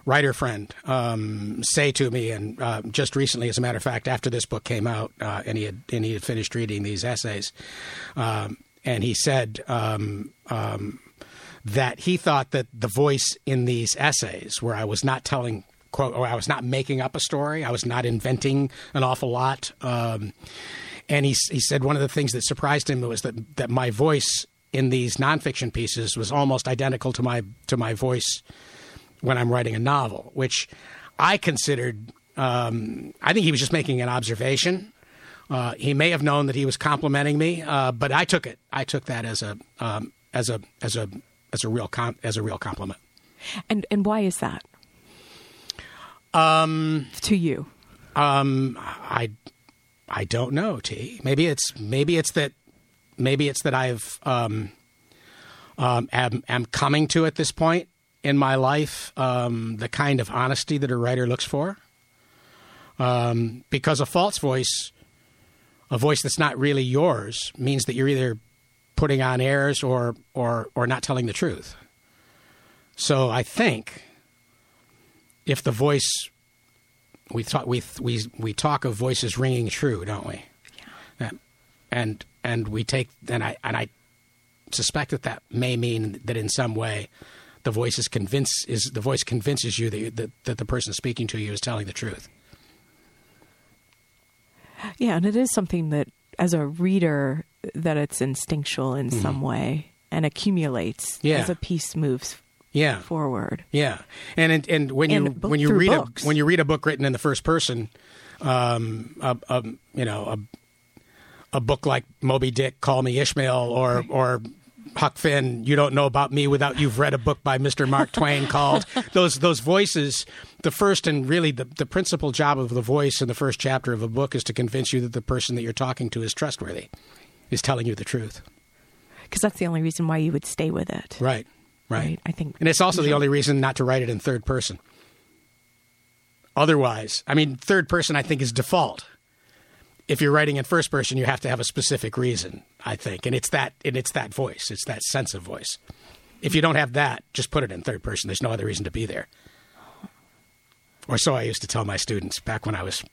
writer friend um, say to me, and uh, just recently, as a matter of fact, after this book came out, uh, and he had and he had finished reading these essays, um, and he said um, um, that he thought that the voice in these essays, where I was not telling quote, or I was not making up a story, I was not inventing an awful lot. And he he said one of the things that surprised him was that that my voice in these nonfiction pieces was almost identical to my to my voice when I'm writing a novel, which I considered. Um, I think he was just making an observation. Uh, he may have known that he was complimenting me, uh, but I took it. I took that as a um, as a as a as a real com- as a real compliment. And and why is that? Um, to you, Um, I I don't know. T. Maybe it's maybe it's that maybe it's that I've um, um, am, am coming to at this point in my life um, the kind of honesty that a writer looks for. Um, because a false voice, a voice that's not really yours, means that you're either putting on airs or or or not telling the truth. So I think if the voice we talk we we we talk of voices ringing true, don't we? Yeah. And and we take and I and I suspect that that may mean that in some way the voice is convince is the voice convinces you that, that that the person speaking to you is telling the truth. Yeah, and it is something that, as a reader, that it's instinctual in some way and accumulates Mm-hmm. Yeah. as a piece moves Yeah, forward. Yeah, and and, and when you And both when you read books. a when you read a book written in the first person, um, a, a, you know a a book like Moby Dick, Call Me Ishmael, or or Huck Finn, you don't know about me without you've read a book by Mr. Mark <laughs> Twain called those those voices. The first and really the the principal job of the voice in the first chapter of a book is to convince you that the person that you're talking to is trustworthy, is telling you the truth. Because that's the only reason why you would stay with it. Right. Right. Right, I think And it's also the only reason not to write it in third person. Otherwise, I mean, third person I think is default. If you're writing in first person, you have to have a specific reason, I think, and it's that and it's that voice, it's that sense of voice. If you don't have that, just put it in third person. There's no other reason to be there. Or so I used to tell my students back when I was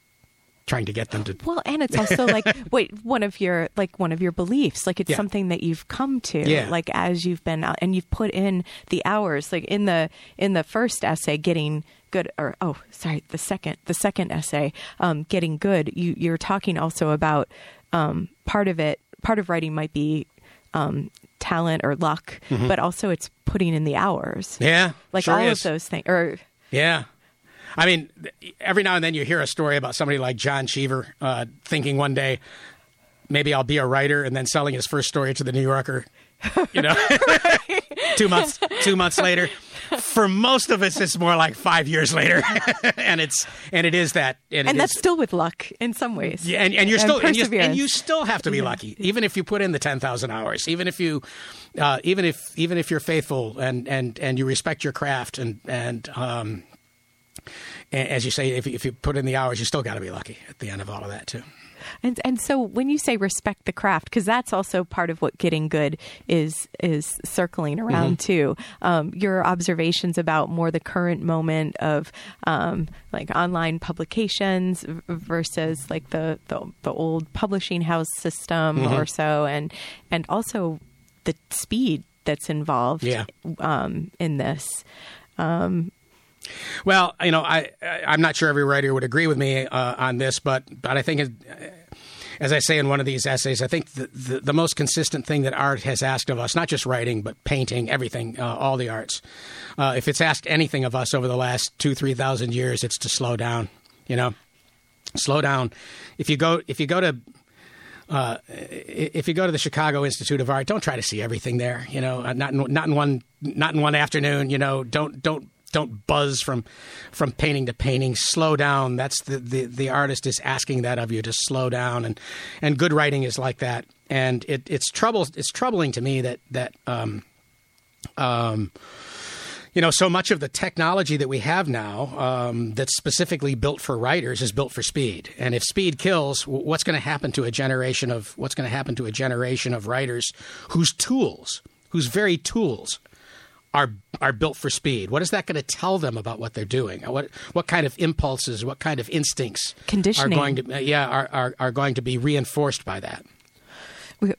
trying to get them to Well, and it's also like <laughs> wait, one of your like one of your beliefs. Like it's Yeah. something that you've come to. Yeah. Like as you've been out and you've put in the hours. Like in the in the first essay, getting good or oh sorry, the second the second essay, um, getting good. You you're talking also about um, part of it. Part of writing might be um, talent or luck, but also it's putting in the hours. Mm-hmm. Yeah. Like sure all is. of those things. Or Yeah. I mean, every now and then you hear a story about somebody like John Cheever uh, thinking one day, maybe I'll be a writer, and then selling his first story to the New Yorker. You know, <laughs> two months two months later. For most of us, it's more like five years later, <laughs> and it's and it is that, and, and that's is- still with luck in some ways. yeah, and, and you're And still and you, and you still have to be lucky, even if you put in the ten thousand hours, even if you, uh, even if even if you're faithful and and and you respect your craft and and um, a- as you say, if you, if you put in the hours, you still got to be lucky at the end of all of that too. And and so when you say respect the craft, because that's also part of what getting good is is circling around too. Um, your observations about more the current moment of um, like online publications versus like the, the the old publishing house system or so, and and also the speed that's involved Yeah. um, in this. Well, you know, I, I I'm not sure every writer would agree with me uh, on this, but but I think, it, as I say in one of these essays, I think the, the the most consistent thing that art has asked of us, not just writing, but painting, everything, uh, all the arts, uh, if it's asked anything of us over the last two three thousand years, it's to slow down. You know, slow down. If you go if you go to uh, if you go to the Chicago Institute of Art, don't try to see everything there. You know, uh, not in, not in one not in one afternoon. You know, don't don't don't buzz from from painting to painting. Slow down. That's the, the the artist is asking that of you to slow down, and and good writing is like that. And it, it's trouble. It's troubling to me that that um, um, you know, so much of the technology that we have now um, that's specifically built for writers is built for speed. And if speed kills, what's going to happen to a generation of what's going to happen to a generation of writers whose tools, whose very tools, are are built for speed? What is that going to tell them about what they're doing? What what kind of impulses, what kind of instincts are going to uh, yeah are, are are going to be reinforced by that?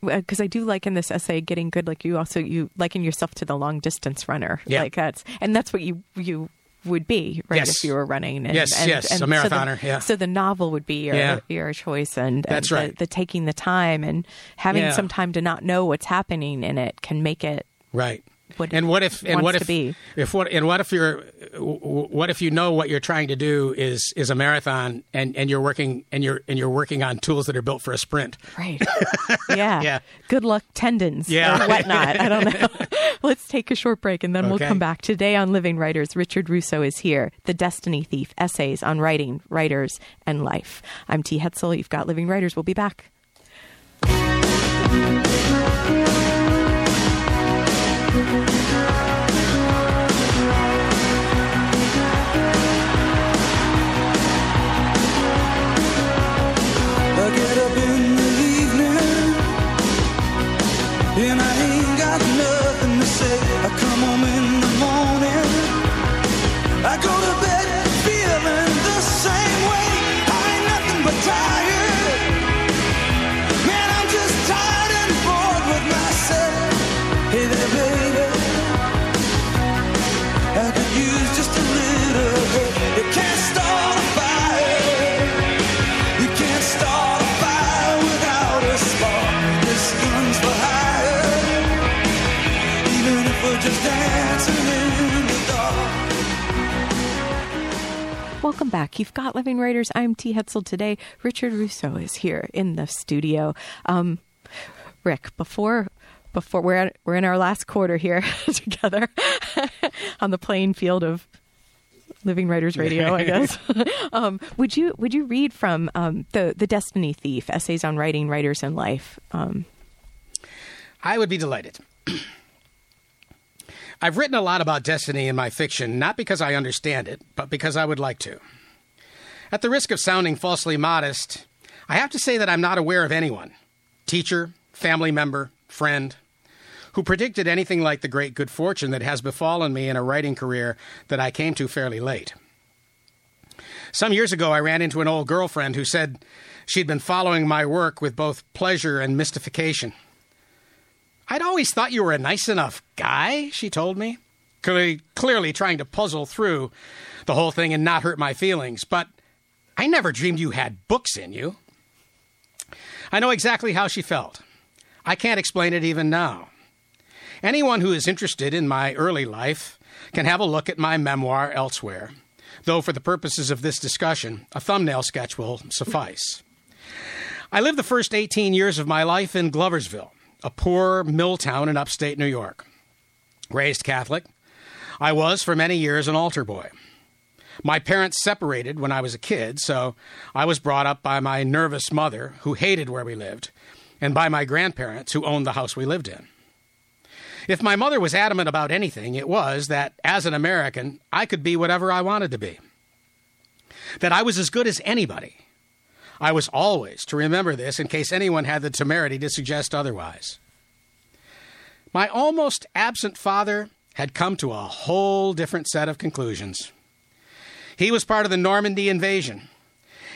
because I do like in this essay getting good. Like you also you liken yourself to the long distance runner. Yeah. Like that's and that's what you you would be right Yes. if you were running. And, Yes, and, yes, a so the- marathoner, yeah. So the novel would be your Yeah. your choice, and, and That's the, right. The taking the time and having Yeah. some time to not know what's happening in it can make it. Right. What and what if and what if if what and what if you're what if you know what you're trying to do is is a marathon and and you're working and you're and you're working on tools that are built for a sprint. Right. <laughs> Yeah. Yeah. Good luck tendons Yeah. or whatnot. I don't know. <laughs> <laughs> Let's take a short break and then we'll come back. Today on Living Writers, Richard Russo is here. The Destiny Thief Essays on Writing, Writers, and Life. I'm T. Hetzel. You've got Living Writers. We'll be back. Welcome back. You've got Living Writers. I'm T. Hetzel today. Richard Russo is here in the studio. Um, Rick, before before we're at, we're in our last quarter here <laughs> together <laughs> on the playing field of Living Writers Radio, I <laughs> guess. um, would you would you read from um, the the Destiny Thief essays on writing, writers, and life? Um, I would be delighted. <clears throat> I've written a lot about destiny in my fiction, not because I understand it, but because I would like to. At the risk of sounding falsely modest, I have to say that I'm not aware of anyone teacher, family member, friend who predicted anything like the great good fortune that has befallen me in a writing career that I came to fairly late. Some years ago, I ran into an old girlfriend who said she'd been following my work with both pleasure and mystification. I'd always thought you were a nice enough guy, she told me, clearly, trying to puzzle through the whole thing and not hurt my feelings, but I never dreamed you had books in you. I know exactly how she felt. I can't explain it even now. Anyone who is interested in my early life can have a look at my memoir elsewhere, though for the purposes of this discussion, a thumbnail sketch will suffice. I lived the first 18 years of my life in Gloversville, a poor mill town in upstate New York. Raised Catholic, I was for many years an altar boy. My parents separated when I was a kid, so I was brought up by my nervous mother, who hated where we lived, and by my grandparents, who owned the house we lived in. If my mother was adamant about anything, it was that as an American, I could be whatever I wanted to be. That I was as good as anybody. I was always to remember this in case anyone had the temerity to suggest otherwise. My almost absent father had come to a whole different set of conclusions. He was part of the Normandy invasion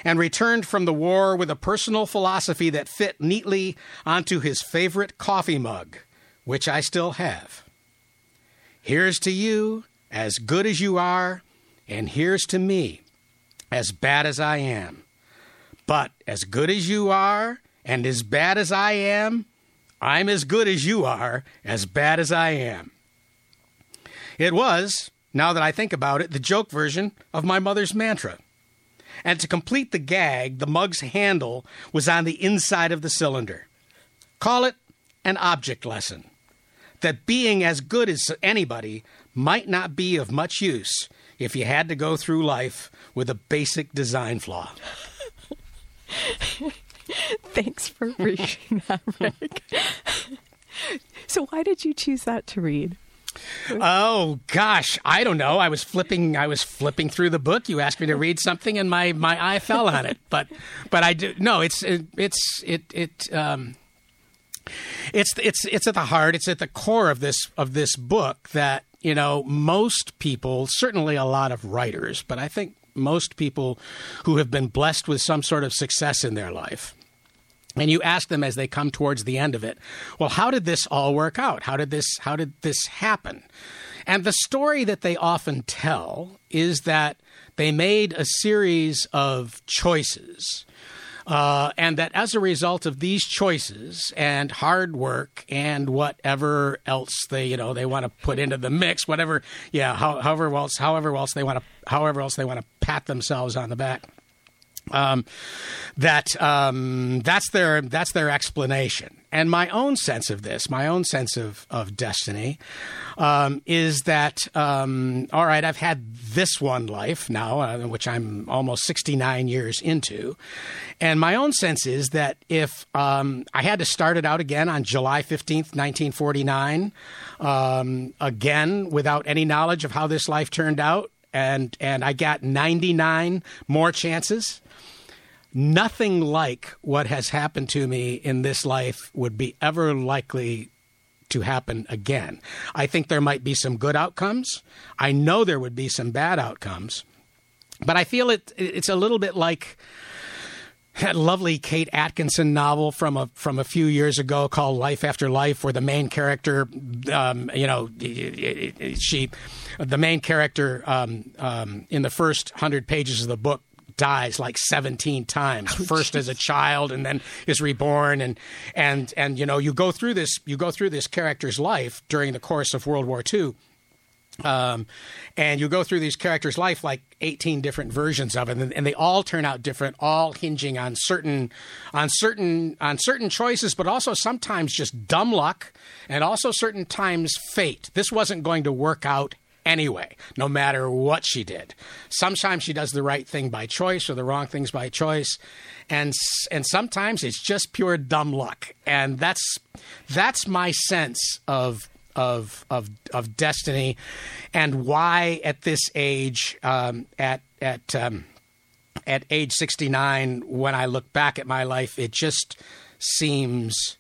and returned from the war with a personal philosophy that fit neatly onto his favorite coffee mug, which I still have. Here's to you, as good as you are, and here's to me, as bad as I am. But as good as you are, and as bad as I am, I'm as good as you are, as bad as I am. It was, now that I think about it, the joke version of my mother's mantra. And to complete the gag, the mug's handle was on the inside of the cylinder. Call it an object lesson. That being as good as anybody might not be of much use if you had to go through life with a basic design flaw. <laughs> thanks for reading that, Rick. so, why did you choose that to read? Oh gosh, I don't know. I was flipping. I was flipping through the book. You asked me to read something, and my, my eye fell on it. But but I do no. It's it, it's it it um. It's it's it's at the heart. It's at the core of this of this book that you know most people, certainly a lot of writers, but I think most people who have been blessed with some sort of success in their life. And you ask them as they come towards the end of it well how did this all work out? How did this how did this happen? And the story that they often tell is that they made a series of choices uh, and that as a result of these choices and hard work and whatever else they you know they want to put into the mix whatever yeah how, however else however else they want to however else they want to pat themselves on the back um, that um, that's their that's their explanation. And my own sense of this, my own sense of of destiny, um, is that um, all right? I've had this one life now, uh, which I'm almost 69 years into, and my own sense is that if um, I had to start it out again on July 15th, 1949, um, again without any knowledge of how this life turned out, and and I got 99 more chances nothing like what has happened to me in this life would be ever likely to happen again. I think there might be some good outcomes. I know there would be some bad outcomes. But I feel it it's a little bit like that lovely Kate Atkinson novel from a from a few years ago called Life After Life, where the main character, um, you know, she, the main character um, um, in the first hundred pages of the book dies like 17 times oh, first geez. as a child and then is reborn and and and you know you go through this you go through this character's life during the course of World War II Um, and you go through these characters' life like 18 different versions of it, and, and they all turn out different, all hinging on certain, on certain, on certain choices, but also sometimes just dumb luck, and also certain times fate. This wasn't going to work out anyway, no matter what she did. Sometimes she does the right thing by choice or the wrong things by choice, and and sometimes it's just pure dumb luck. And that's that's my sense of of of of destiny, and why at this age, um, at at um, at age sixty nine, when I look back at my life, it just seems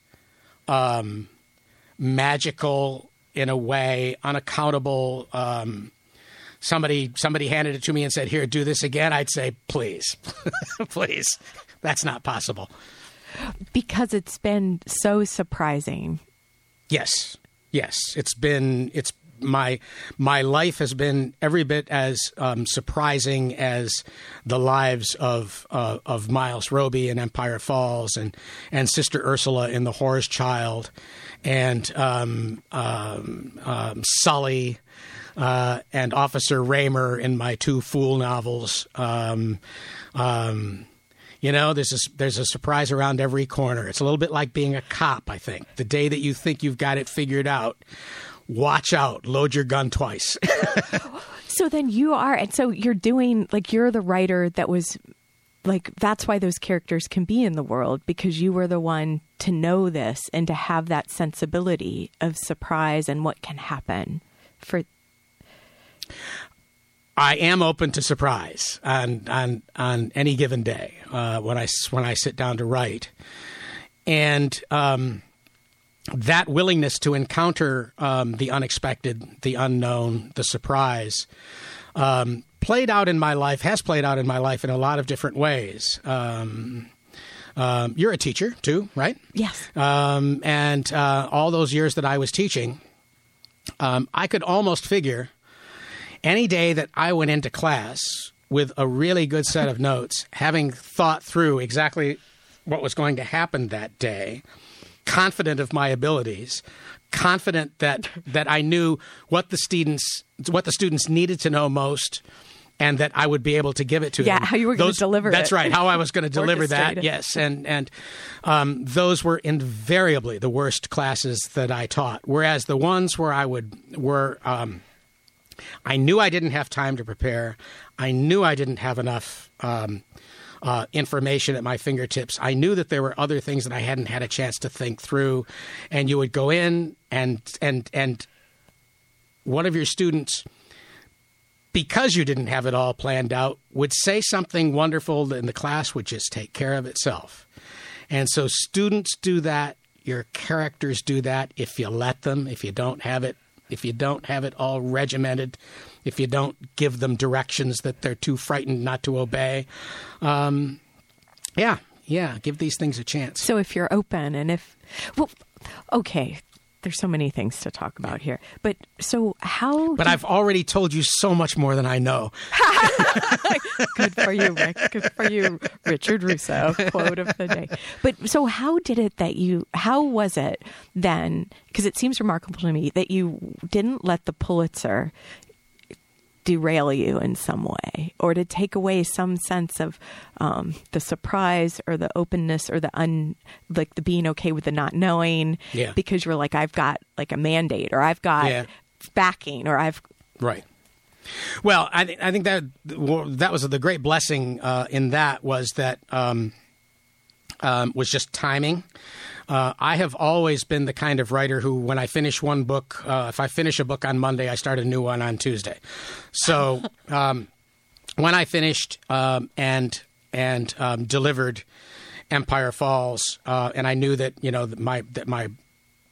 um, magical in a way, unaccountable. Um, somebody somebody handed it to me and said, "Here, do this again." I'd say, "Please, <laughs> please, that's not possible." Because it's been so surprising. Yes, yes, it's been it's my my life has been every bit as um, surprising as the lives of uh, of Miles Roby in Empire Falls and and Sister Ursula in The Whore's Child and um, um, um, Sully. Uh, and Officer Raymer in my two Fool novels. Um, um, you know, there's a, there's a surprise around every corner. It's a little bit like being a cop, I think. The day that you think you've got it figured out, watch out, load your gun twice. <laughs> So then you are, and so you're doing, like, you're the writer that was, like, that's why those characters can be in the world because you were the one to know this and to have that sensibility of surprise and what can happen for. I am open to surprise on on on any given day uh, when I when I sit down to write, and um, that willingness to encounter um, the unexpected, the unknown, the surprise. Um, played out in my life has played out in my life in a lot of different ways. Um, um, you're a teacher too, right? Yes. Um, and uh, all those years that I was teaching, um, I could almost figure any day that I went into class with a really good set of notes, having thought through exactly what was going to happen that day, confident of my abilities, confident that <laughs> that I knew what the students what the students needed to know most. And that I would be able to give it to them. Yeah, them. how you were gonna deliver That's it. right. How I was going <laughs> to deliver that. Yes, and and um, those were invariably the worst classes that I taught. Whereas the ones where I would were um, I knew I didn't have time to prepare. I knew I didn't have enough um, uh, information at my fingertips. I knew that there were other things that I hadn't had a chance to think through. And you would go in and and and one of your students because you didn't have it all planned out, would say something wonderful and the class would just take care of itself. And so students do that, your characters do that if you let them, if you don't have it, if you don't have it all regimented, if you don't give them directions that they're too frightened not to obey. Um, yeah, yeah, give these things a chance. So if you're open and if, well, okay, there's so many things to talk about here. But so how? But I've already told you so much more than I know. <laughs> good for you, Rick. Good for you, Richard Russo. Quote of the day. But so how did it that you? How was it then? Because it seems remarkable to me that you didn't let the Pulitzer derail you in some way or to take away some sense of um, the surprise or the openness or the un like the being okay with the not knowing Yeah. because you're like i've got like a mandate or i've got Yeah. backing or i've Right. Well, I, th- I think that well, that was the great blessing uh, in that was that um, um, was just timing. Uh, I have always been the kind of writer who, when I finish one book, uh, if I finish a book on Monday, I start a new one on Tuesday. So <laughs> um, when I finished um, and and um, delivered Empire Falls, uh, and I knew that you know that my that my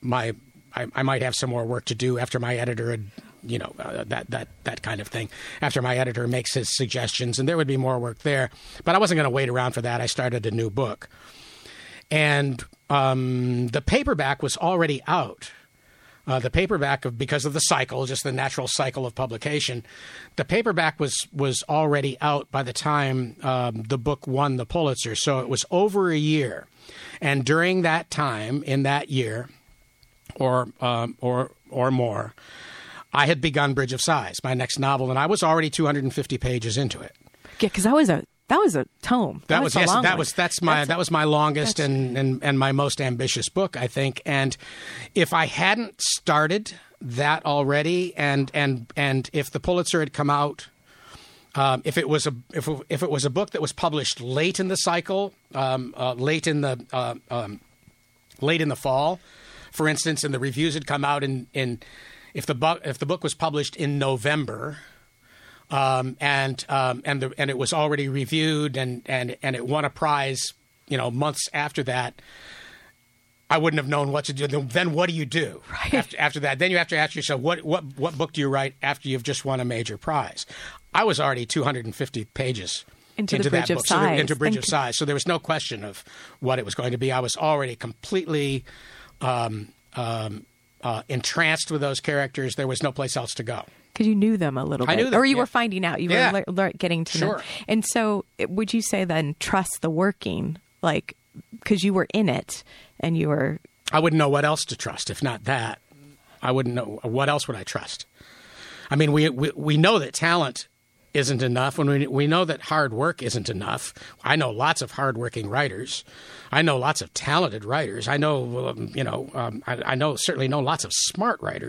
my I, I might have some more work to do after my editor had you know uh, that that that kind of thing after my editor makes his suggestions and there would be more work there but i wasn't going to wait around for that i started a new book and um, the paperback was already out uh, the paperback of because of the cycle just the natural cycle of publication the paperback was was already out by the time um, the book won the pulitzer so it was over a year and during that time in that year or um, or or more. I had begun Bridge of Sighs, my next novel, and I was already 250 pages into it. Yeah, because I was a that was a tome. That, was, a yes, that one. was that's my That's- that was my longest and, and and my most ambitious book, I think. And if I hadn't started that already, and and and if the Pulitzer had come out, um, if it was a if if it was a book that was published late in the cycle, um, uh, late in the uh, um, late in the fall, for instance, and the reviews had come out in in if the book if the book was published in November um, and um, and the, and it was already reviewed and, and and it won a prize, you know, months after that. I wouldn't have known what to do. Then- what do you do after, after that? Then you have to ask yourself, what what what book do you write after you've just won a major prize? I was already 250 pages Into the that Bridge of book, so there- into Bridge And of Sighs. So there was no question of what it was going to be. I was already completely um, um, uh, entranced with those characters. There was no place else to go. Because you knew them a little I bit, them, or you yeah. were finding out. You Yeah. were le- le- getting to know. Sure. And so, it- would you say then trust the working, like because you were in it and you were I wouldn't know what else to trust if not that. I wouldn't know what else would I trust. I mean, we we, we know that talent isn't enough. When we we know that hard work isn't enough. I know lots of hardworking writers. I know lots of talented writers. I know, um, you know, um, I, I know certainly know lots of smart writers.